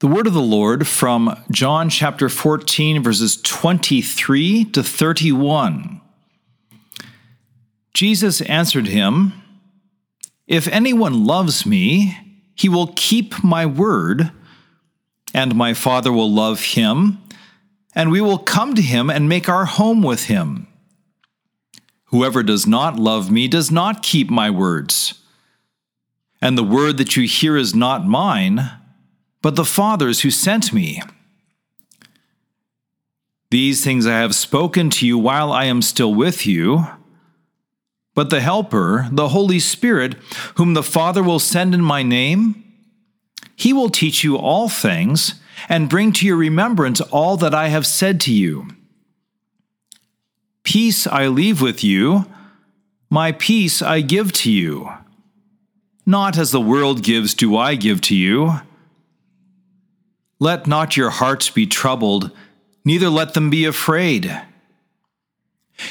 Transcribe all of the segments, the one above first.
The word of the Lord from John chapter 14, verses 23 to 31. Jesus answered him, If anyone loves me, he will keep my word, and my Father will love him, and we will come to him and make our home with him. Whoever does not love me does not keep my words. And the word that you hear is not mine but the Father's who sent me. These things I have spoken to you while I am still with you. But the Helper, the Holy Spirit, whom the Father will send in my name, he will teach you all things and bring to your remembrance all that I have said to you. Peace I leave with you, my peace I give to you. Not as the world gives, do I give to you. Let not your hearts be troubled, neither let them be afraid.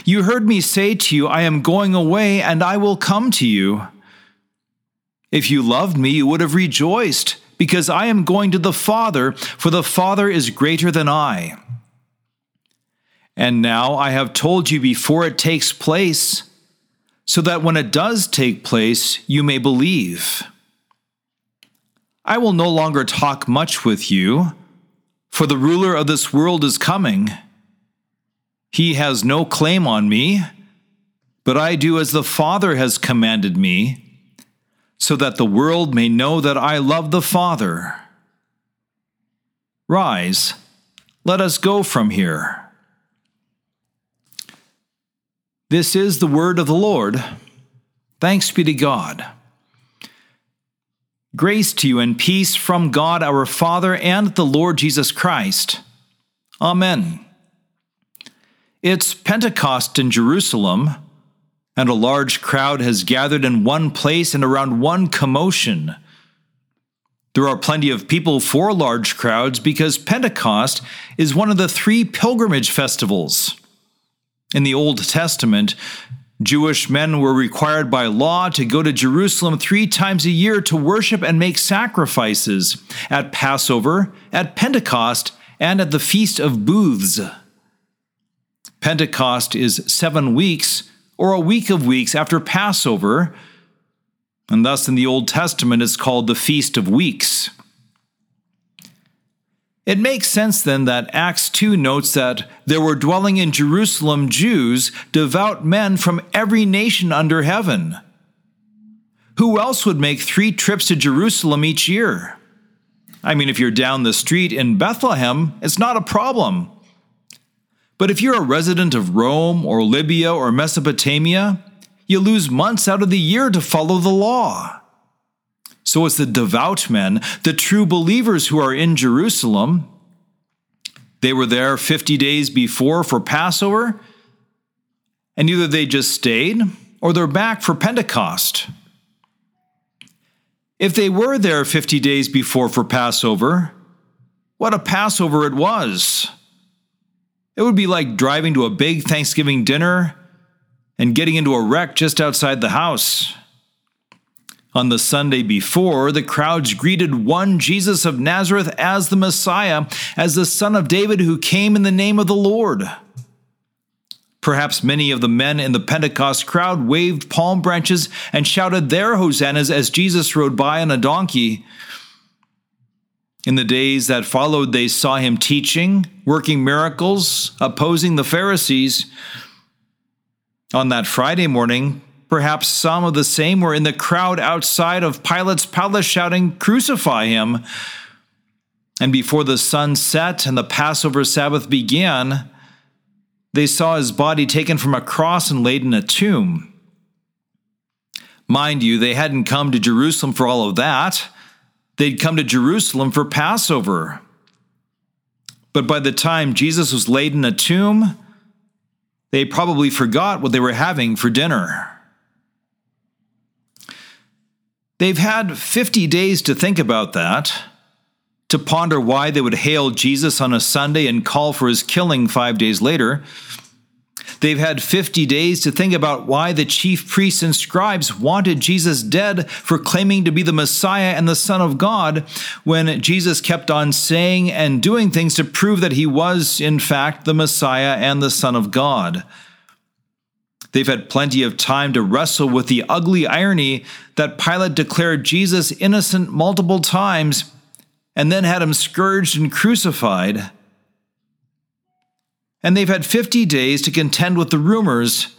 You heard me say to you, I am going away, and I will come to you. If you loved me, you would have rejoiced, because I am going to the Father, for the Father is greater than I. And now I have told you before it takes place, so that when it does take place, you may believe. I will no longer talk much with you, for the ruler of this world is coming. He has no claim on me, but I do as the Father has commanded me, so that the world may know that I love the Father. Rise, let us go from here. This is the word of the Lord. Thanks be to God. Grace to you and peace from God our Father and the Lord Jesus Christ. Amen. It's Pentecost in Jerusalem, and a large crowd has gathered in one place and around one commotion. There are plenty of people for large crowds because Pentecost is one of the three pilgrimage festivals. In the Old Testament, Jewish men were required by law to go to Jerusalem three times a year to worship and make sacrifices at Passover, at Pentecost, and at the Feast of Booths. Pentecost is seven weeks, or a week of weeks after Passover, and thus in the Old Testament it's called the Feast of Weeks. It makes sense then that Acts 2 notes that there were dwelling in Jerusalem Jews, devout men from every nation under heaven. Who else would make three trips to Jerusalem each year? I mean, if you're down the street in Bethlehem, it's not a problem. But if you're a resident of Rome or Libya or Mesopotamia, you lose months out of the year to follow the law. So it's the devout men, the true believers who are in Jerusalem. They were there 50 days before for Passover, and either they just stayed or they're back for Pentecost. If they were there 50 days before for Passover, what a Passover it was! It would be like driving to a big Thanksgiving dinner and getting into a wreck just outside the house. On the Sunday before, the crowds greeted one Jesus of Nazareth as the Messiah, as the Son of David who came in the name of the Lord. Perhaps many of the men in the Pentecost crowd waved palm branches and shouted their hosannas as Jesus rode by on a donkey. In the days that followed, they saw him teaching, working miracles, opposing the Pharisees. On that Friday morning, Perhaps some of the same were in the crowd outside of Pilate's palace shouting, Crucify him. And before the sun set and the Passover Sabbath began, they saw his body taken from a cross and laid in a tomb. Mind you, they hadn't come to Jerusalem for all of that. They'd come to Jerusalem for Passover. But by the time Jesus was laid in a tomb, they probably forgot what they were having for dinner. They've had 50 days to think about that, to ponder why they would hail Jesus on a Sunday and call for his killing five days later. They've had 50 days to think about why the chief priests and scribes wanted Jesus dead for claiming to be the Messiah and the Son of God, when Jesus kept on saying and doing things to prove that he was, in fact, the Messiah and the Son of God. They've had plenty of time to wrestle with the ugly irony that Pilate declared Jesus innocent multiple times and then had him scourged and crucified and they've had 50 days to contend with the rumors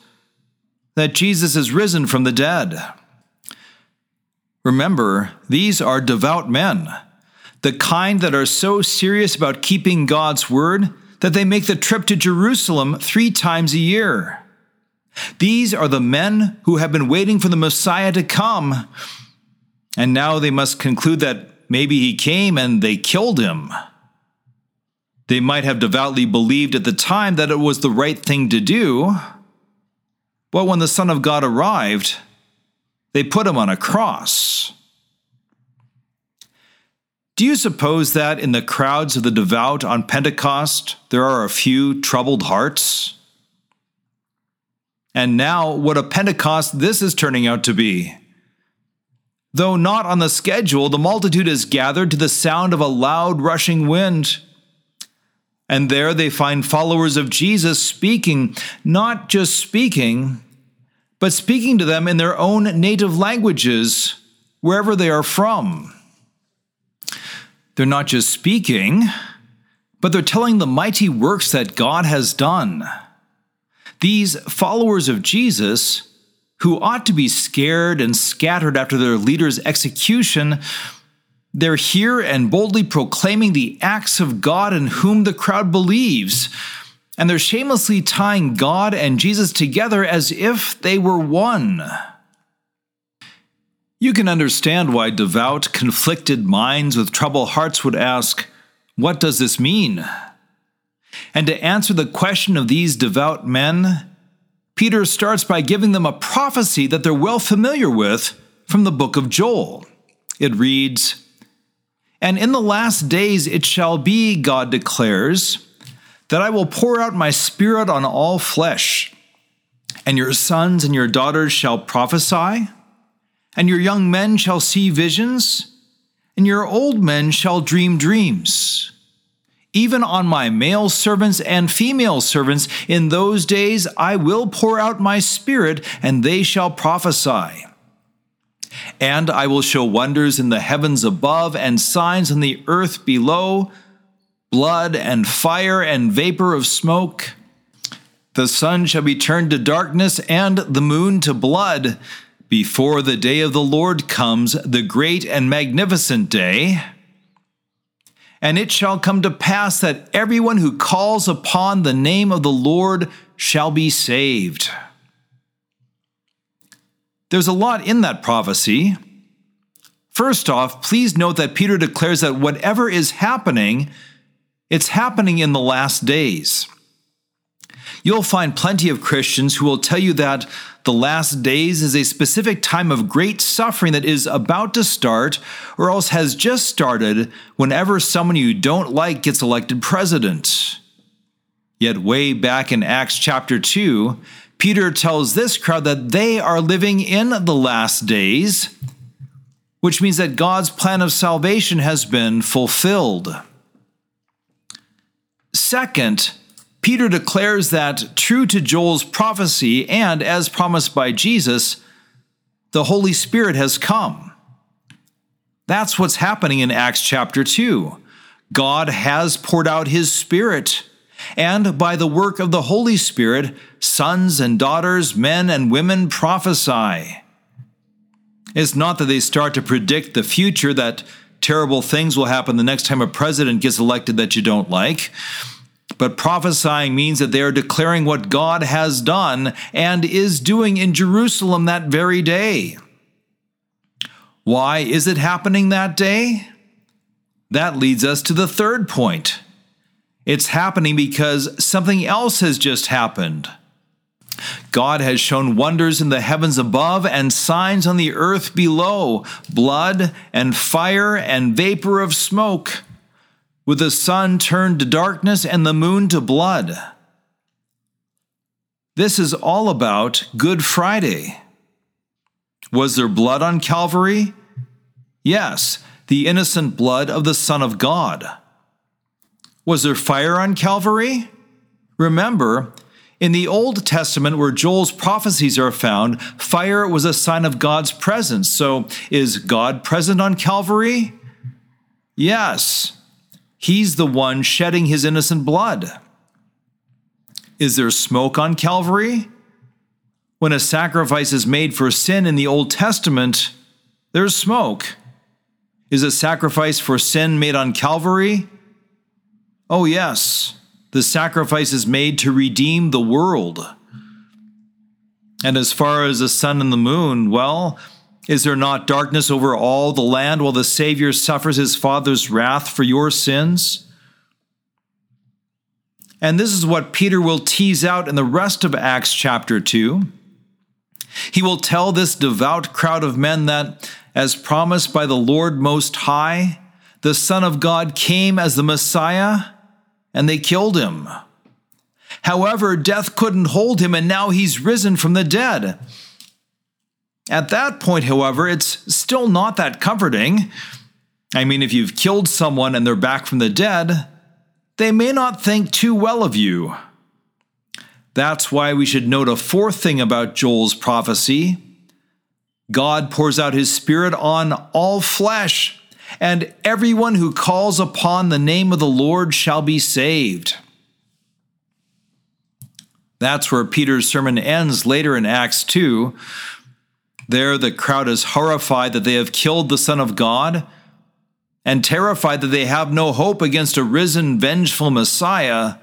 that Jesus is risen from the dead. Remember, these are devout men, the kind that are so serious about keeping God's word that they make the trip to Jerusalem three times a year. These are the men who have been waiting for the Messiah to come, and now they must conclude that maybe he came and they killed him. They might have devoutly believed at the time that it was the right thing to do. But when the Son of God arrived, they put him on a cross. Do you suppose that in the crowds of the devout on Pentecost there are a few troubled hearts? And now, what a Pentecost this is turning out to be. Though not on the schedule, the multitude is gathered to the sound of a loud rushing wind and there they find followers of Jesus speaking, not just speaking, but speaking to them in their own native languages, wherever they are from. They're not just speaking, but they're telling the mighty works that God has done. These followers of Jesus, who ought to be scared and scattered after their leader's execution, they're here and boldly proclaiming the acts of God in whom the crowd believes. And they're shamelessly tying God and Jesus together as if they were one. You can understand why devout, conflicted minds with troubled hearts would ask, What does this mean? And to answer the question of these devout men, Peter starts by giving them a prophecy that they're well familiar with from the book of Joel. It reads, and in the last days it shall be, God declares, that I will pour out my spirit on all flesh, and your sons and your daughters shall prophesy, and your young men shall see visions, and your old men shall dream dreams. Even on my male servants and female servants, in those days I will pour out my spirit, and they shall prophesy. And I will show wonders in the heavens above and signs on the earth below blood and fire and vapor of smoke. The sun shall be turned to darkness and the moon to blood before the day of the Lord comes, the great and magnificent day. And it shall come to pass that everyone who calls upon the name of the Lord shall be saved. There's a lot in that prophecy. First off, please note that Peter declares that whatever is happening, it's happening in the last days. You'll find plenty of Christians who will tell you that the last days is a specific time of great suffering that is about to start or else has just started whenever someone you don't like gets elected president. Yet, way back in Acts chapter 2, Peter tells this crowd that they are living in the last days, which means that God's plan of salvation has been fulfilled. Second, Peter declares that, true to Joel's prophecy and as promised by Jesus, the Holy Spirit has come. That's what's happening in Acts chapter 2. God has poured out his Spirit and by the work of the Holy Spirit, sons and daughters, men and women prophesy. It's not that they start to predict the future that terrible things will happen the next time a president gets elected that you don't like. But prophesying means that they are declaring what God has done and is doing in Jerusalem that very day. Why is it happening that day? That leads us to the third point. It's happening because something else has just happened. God has shown wonders in the heavens above and signs on the earth below blood and fire and vapor of smoke, with the sun turned to darkness and the moon to blood. This is all about Good Friday. Was there blood on Calvary? Yes, the innocent blood of the Son of God. Was there fire on Calvary? Remember, in the Old Testament, where Joel's prophecies are found, fire was a sign of God's presence. So, is God present on Calvary? Yes. He's the one shedding his innocent blood. Is there smoke on Calvary? When a sacrifice is made for sin in the Old Testament, there's smoke. Is a sacrifice for sin made on Calvary? Oh, yes. The sacrifice is made to redeem the world. And as far as the sun and the moon, well, is there not darkness over all the land while the Savior suffers his Father's wrath for your sins? And this is what Peter will tease out in the rest of Acts chapter 2. He will tell this devout crowd of men that, as promised by the Lord Most High, the Son of God came as the Messiah and they killed him. However, death couldn't hold him, and now he's risen from the dead. At that point, however, it's still not that comforting. I mean, if you've killed someone and they're back from the dead, they may not think too well of you. That's why we should note a fourth thing about Joel's prophecy God pours out his Spirit on all flesh and everyone who calls upon the name of the Lord shall be saved. That's where Peter's sermon ends later in Acts 2. There, the crowd is horrified that they have killed the Son of God and terrified that they have no hope against a risen, vengeful Messiah.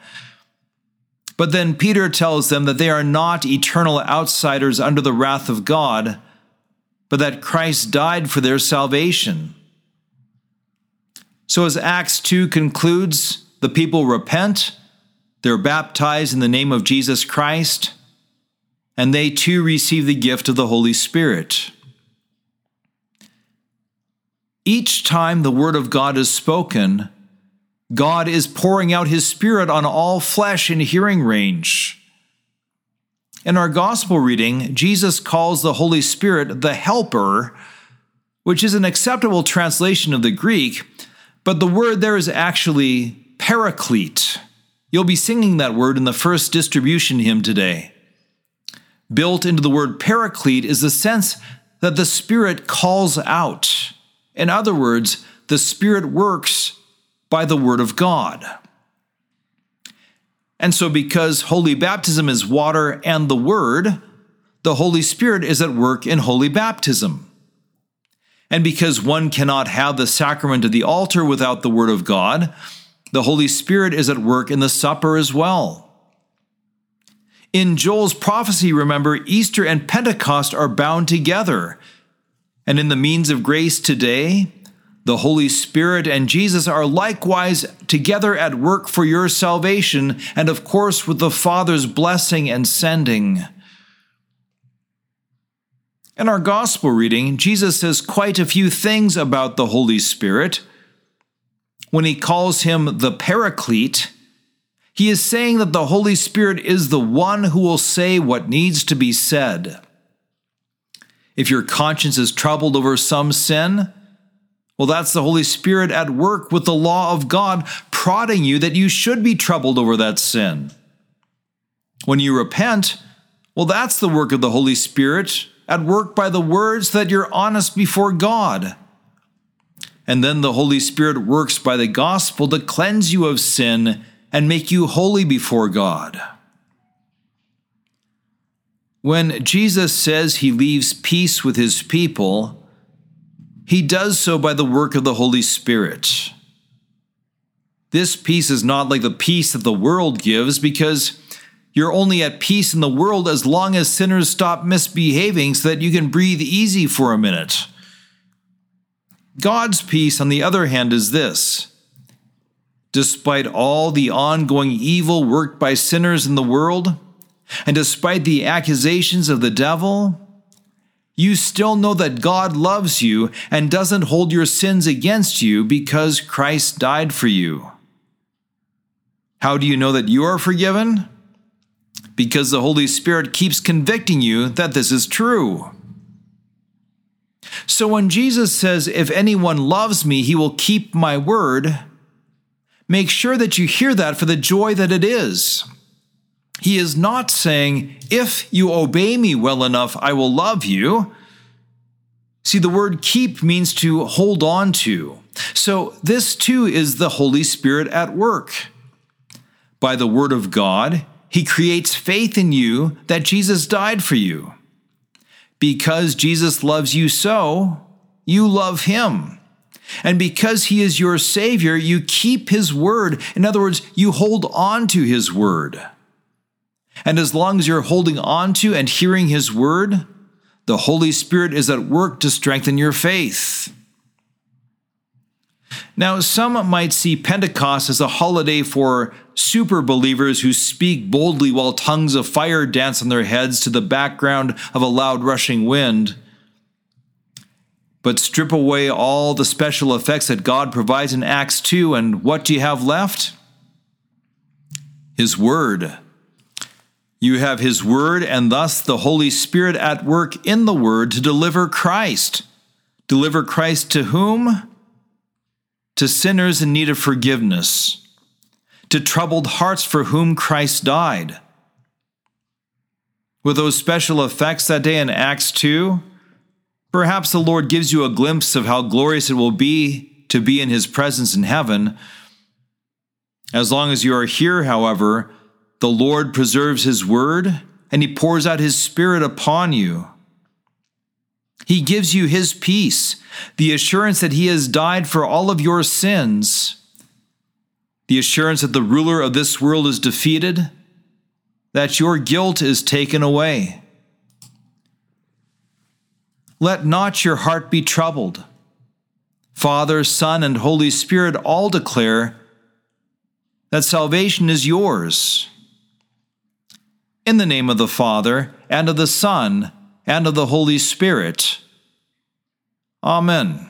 But then Peter tells them that they are not eternal outsiders under the wrath of God, but that Christ died for their salvation. So, as Acts 2 concludes, the people repent, they're baptized in the name of Jesus Christ, and they too receive the gift of the Holy Spirit. Each time the Word of God is spoken, God is pouring out His Spirit on all flesh in hearing range. In our Gospel reading, Jesus calls the Holy Spirit the Helper, which is an acceptable translation of the Greek but the word there is actually paraclete. You'll be singing that word in the first distribution hymn today. Built into the word paraclete is the sense that the Spirit calls out. In other words, the Spirit works by the Word of God. And so, because holy baptism is water and the Word, the Holy Spirit is at work in holy baptism. And because one cannot have the sacrament of the altar without the Word of God, the Holy Spirit is at work in the supper as well. In Joel's prophecy, remember, Easter and Pentecost are bound together. And in the means of grace today, the Holy Spirit and Jesus are likewise together at work for your salvation, and of course, with the Father's blessing and sending. In our gospel reading, Jesus says quite a few things about the Holy Spirit. When he calls him the Paraclete, he is saying that the Holy Spirit is the one who will say what needs to be said. If your conscience is troubled over some sin, well, that's the Holy Spirit at work with the law of God, prodding you that you should be troubled over that sin. When you repent, well, that's the work of the Holy Spirit at work by the words that you're honest before God. And then the Holy Spirit works by the gospel to cleanse you of sin and make you holy before God. When Jesus says he leaves peace with his people, he does so by the work of the Holy Spirit. This peace is not like the peace that the world gives because you're only at peace in the world as long as sinners stop misbehaving so that you can breathe easy for a minute. God's peace, on the other hand, is this. Despite all the ongoing evil worked by sinners in the world, and despite the accusations of the devil, you still know that God loves you and doesn't hold your sins against you because Christ died for you. How do you know that you are forgiven? because the Holy Spirit keeps convicting you that this is true. So when Jesus says, If anyone loves me, he will keep my word, make sure that you hear that for the joy that it is. He is not saying, If you obey me well enough, I will love you. See, the word keep means to hold on to. So this too is the Holy Spirit at work. By the word of God, he creates faith in you that Jesus died for you. Because Jesus loves you so, you love him. And because he is your Savior, you keep his word. In other words, you hold on to his word. And as long as you're holding on to and hearing his word, the Holy Spirit is at work to strengthen your faith. Now, some might see Pentecost as a holiday for super believers who speak boldly while tongues of fire dance on their heads to the background of a loud rushing wind. But strip away all the special effects that God provides in Acts 2, and what do you have left? His Word. You have His Word, and thus the Holy Spirit at work in the Word to deliver Christ. Deliver Christ to whom? To sinners in need of forgiveness to troubled hearts for whom Christ died. With those special effects that day in Acts 2, perhaps the Lord gives you a glimpse of how glorious it will be to be in His presence in heaven. As long as you are here, however, the Lord preserves His word and He pours out His Spirit upon you. He gives you His peace, the assurance that He has died for all of your sins the assurance that the ruler of this world is defeated, that your guilt is taken away. Let not your heart be troubled. Father, Son, and Holy Spirit all declare that salvation is yours. In the name of the Father, and of the Son, and of the Holy Spirit. Amen.